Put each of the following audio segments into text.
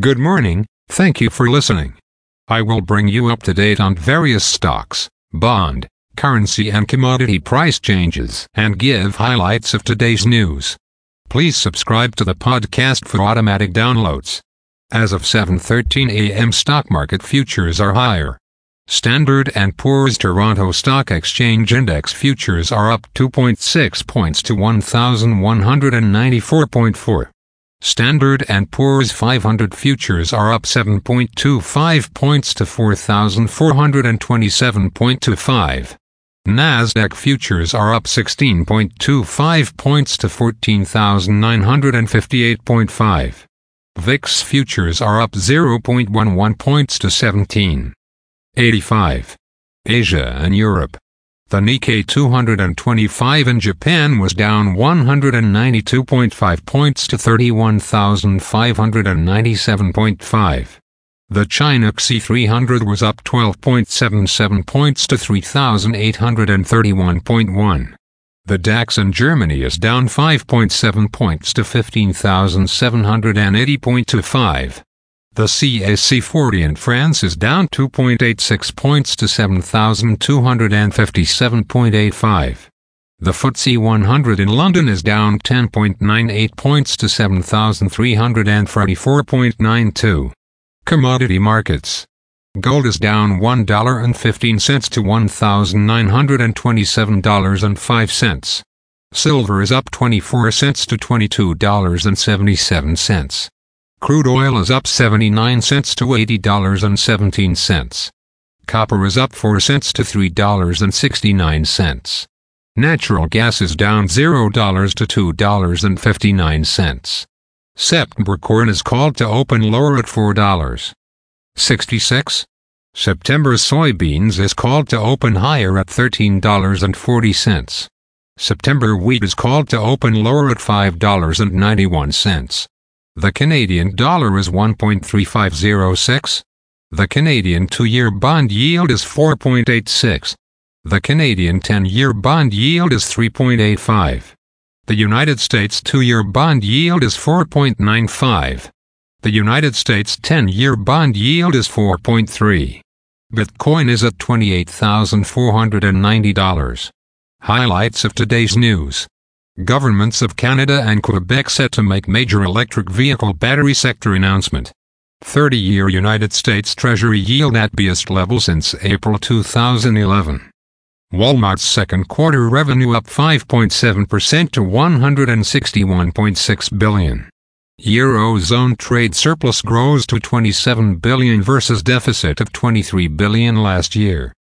Good morning, thank you for listening. I will bring you up to date on various stocks, bond, currency and commodity price changes and give highlights of today's news. Please subscribe to the podcast for automatic downloads. As of 7:13 a.m. stock market futures are higher. Standard & Poor's Toronto Stock Exchange Index futures are up 2.6 points to 1194.4. Standard & Poor's 500 futures are up 7.25 points to 4427.25. Nasdaq futures are up 16.25 points to 14958.5. VIX futures are up 0.11 points to 1785. Asia and Europe. The Nikkei 225 in Japan was down 192.5 points to 31,597.5. The China CSI 300 was up 12.77 points to 3,831.1. The DAX in Germany is down 5.7 points to 15,780.25. The CAC 40 in France is down 2.86 points to 7,257.85. The FTSE 100 in London is down 10.98 points to 7,334.92. Commodity markets. Gold is down $1.15 to $1,927.05. Silver is up 24 cents to $22.77. Crude oil is up 79 cents to $80.17. Copper is up 4 cents to $3.69. Natural gas is down $0 to $2.59. September corn is called to open lower at $4. 66. September soybeans is called to open higher at $13.40. September wheat is called to open lower at $5.91. The Canadian dollar is 1.3506. The Canadian 2-year bond yield is 4.86. The Canadian 10-year bond yield is 3.85. The United States 2-year bond yield is 4.95. The United States 10-year bond yield is 4.3. Bitcoin is at $28,490. Highlights of today's news. Governments of Canada and Quebec set to make major electric vehicle battery sector announcement. 30-year United States Treasury yield at highest level since April 2011. Walmart's second quarter revenue up 5.7% to 161.6 billion. Eurozone trade surplus grows to 27 billion versus deficit of 23 billion last year.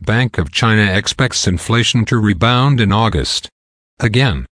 Bank of China expects inflation to rebound in August. Again,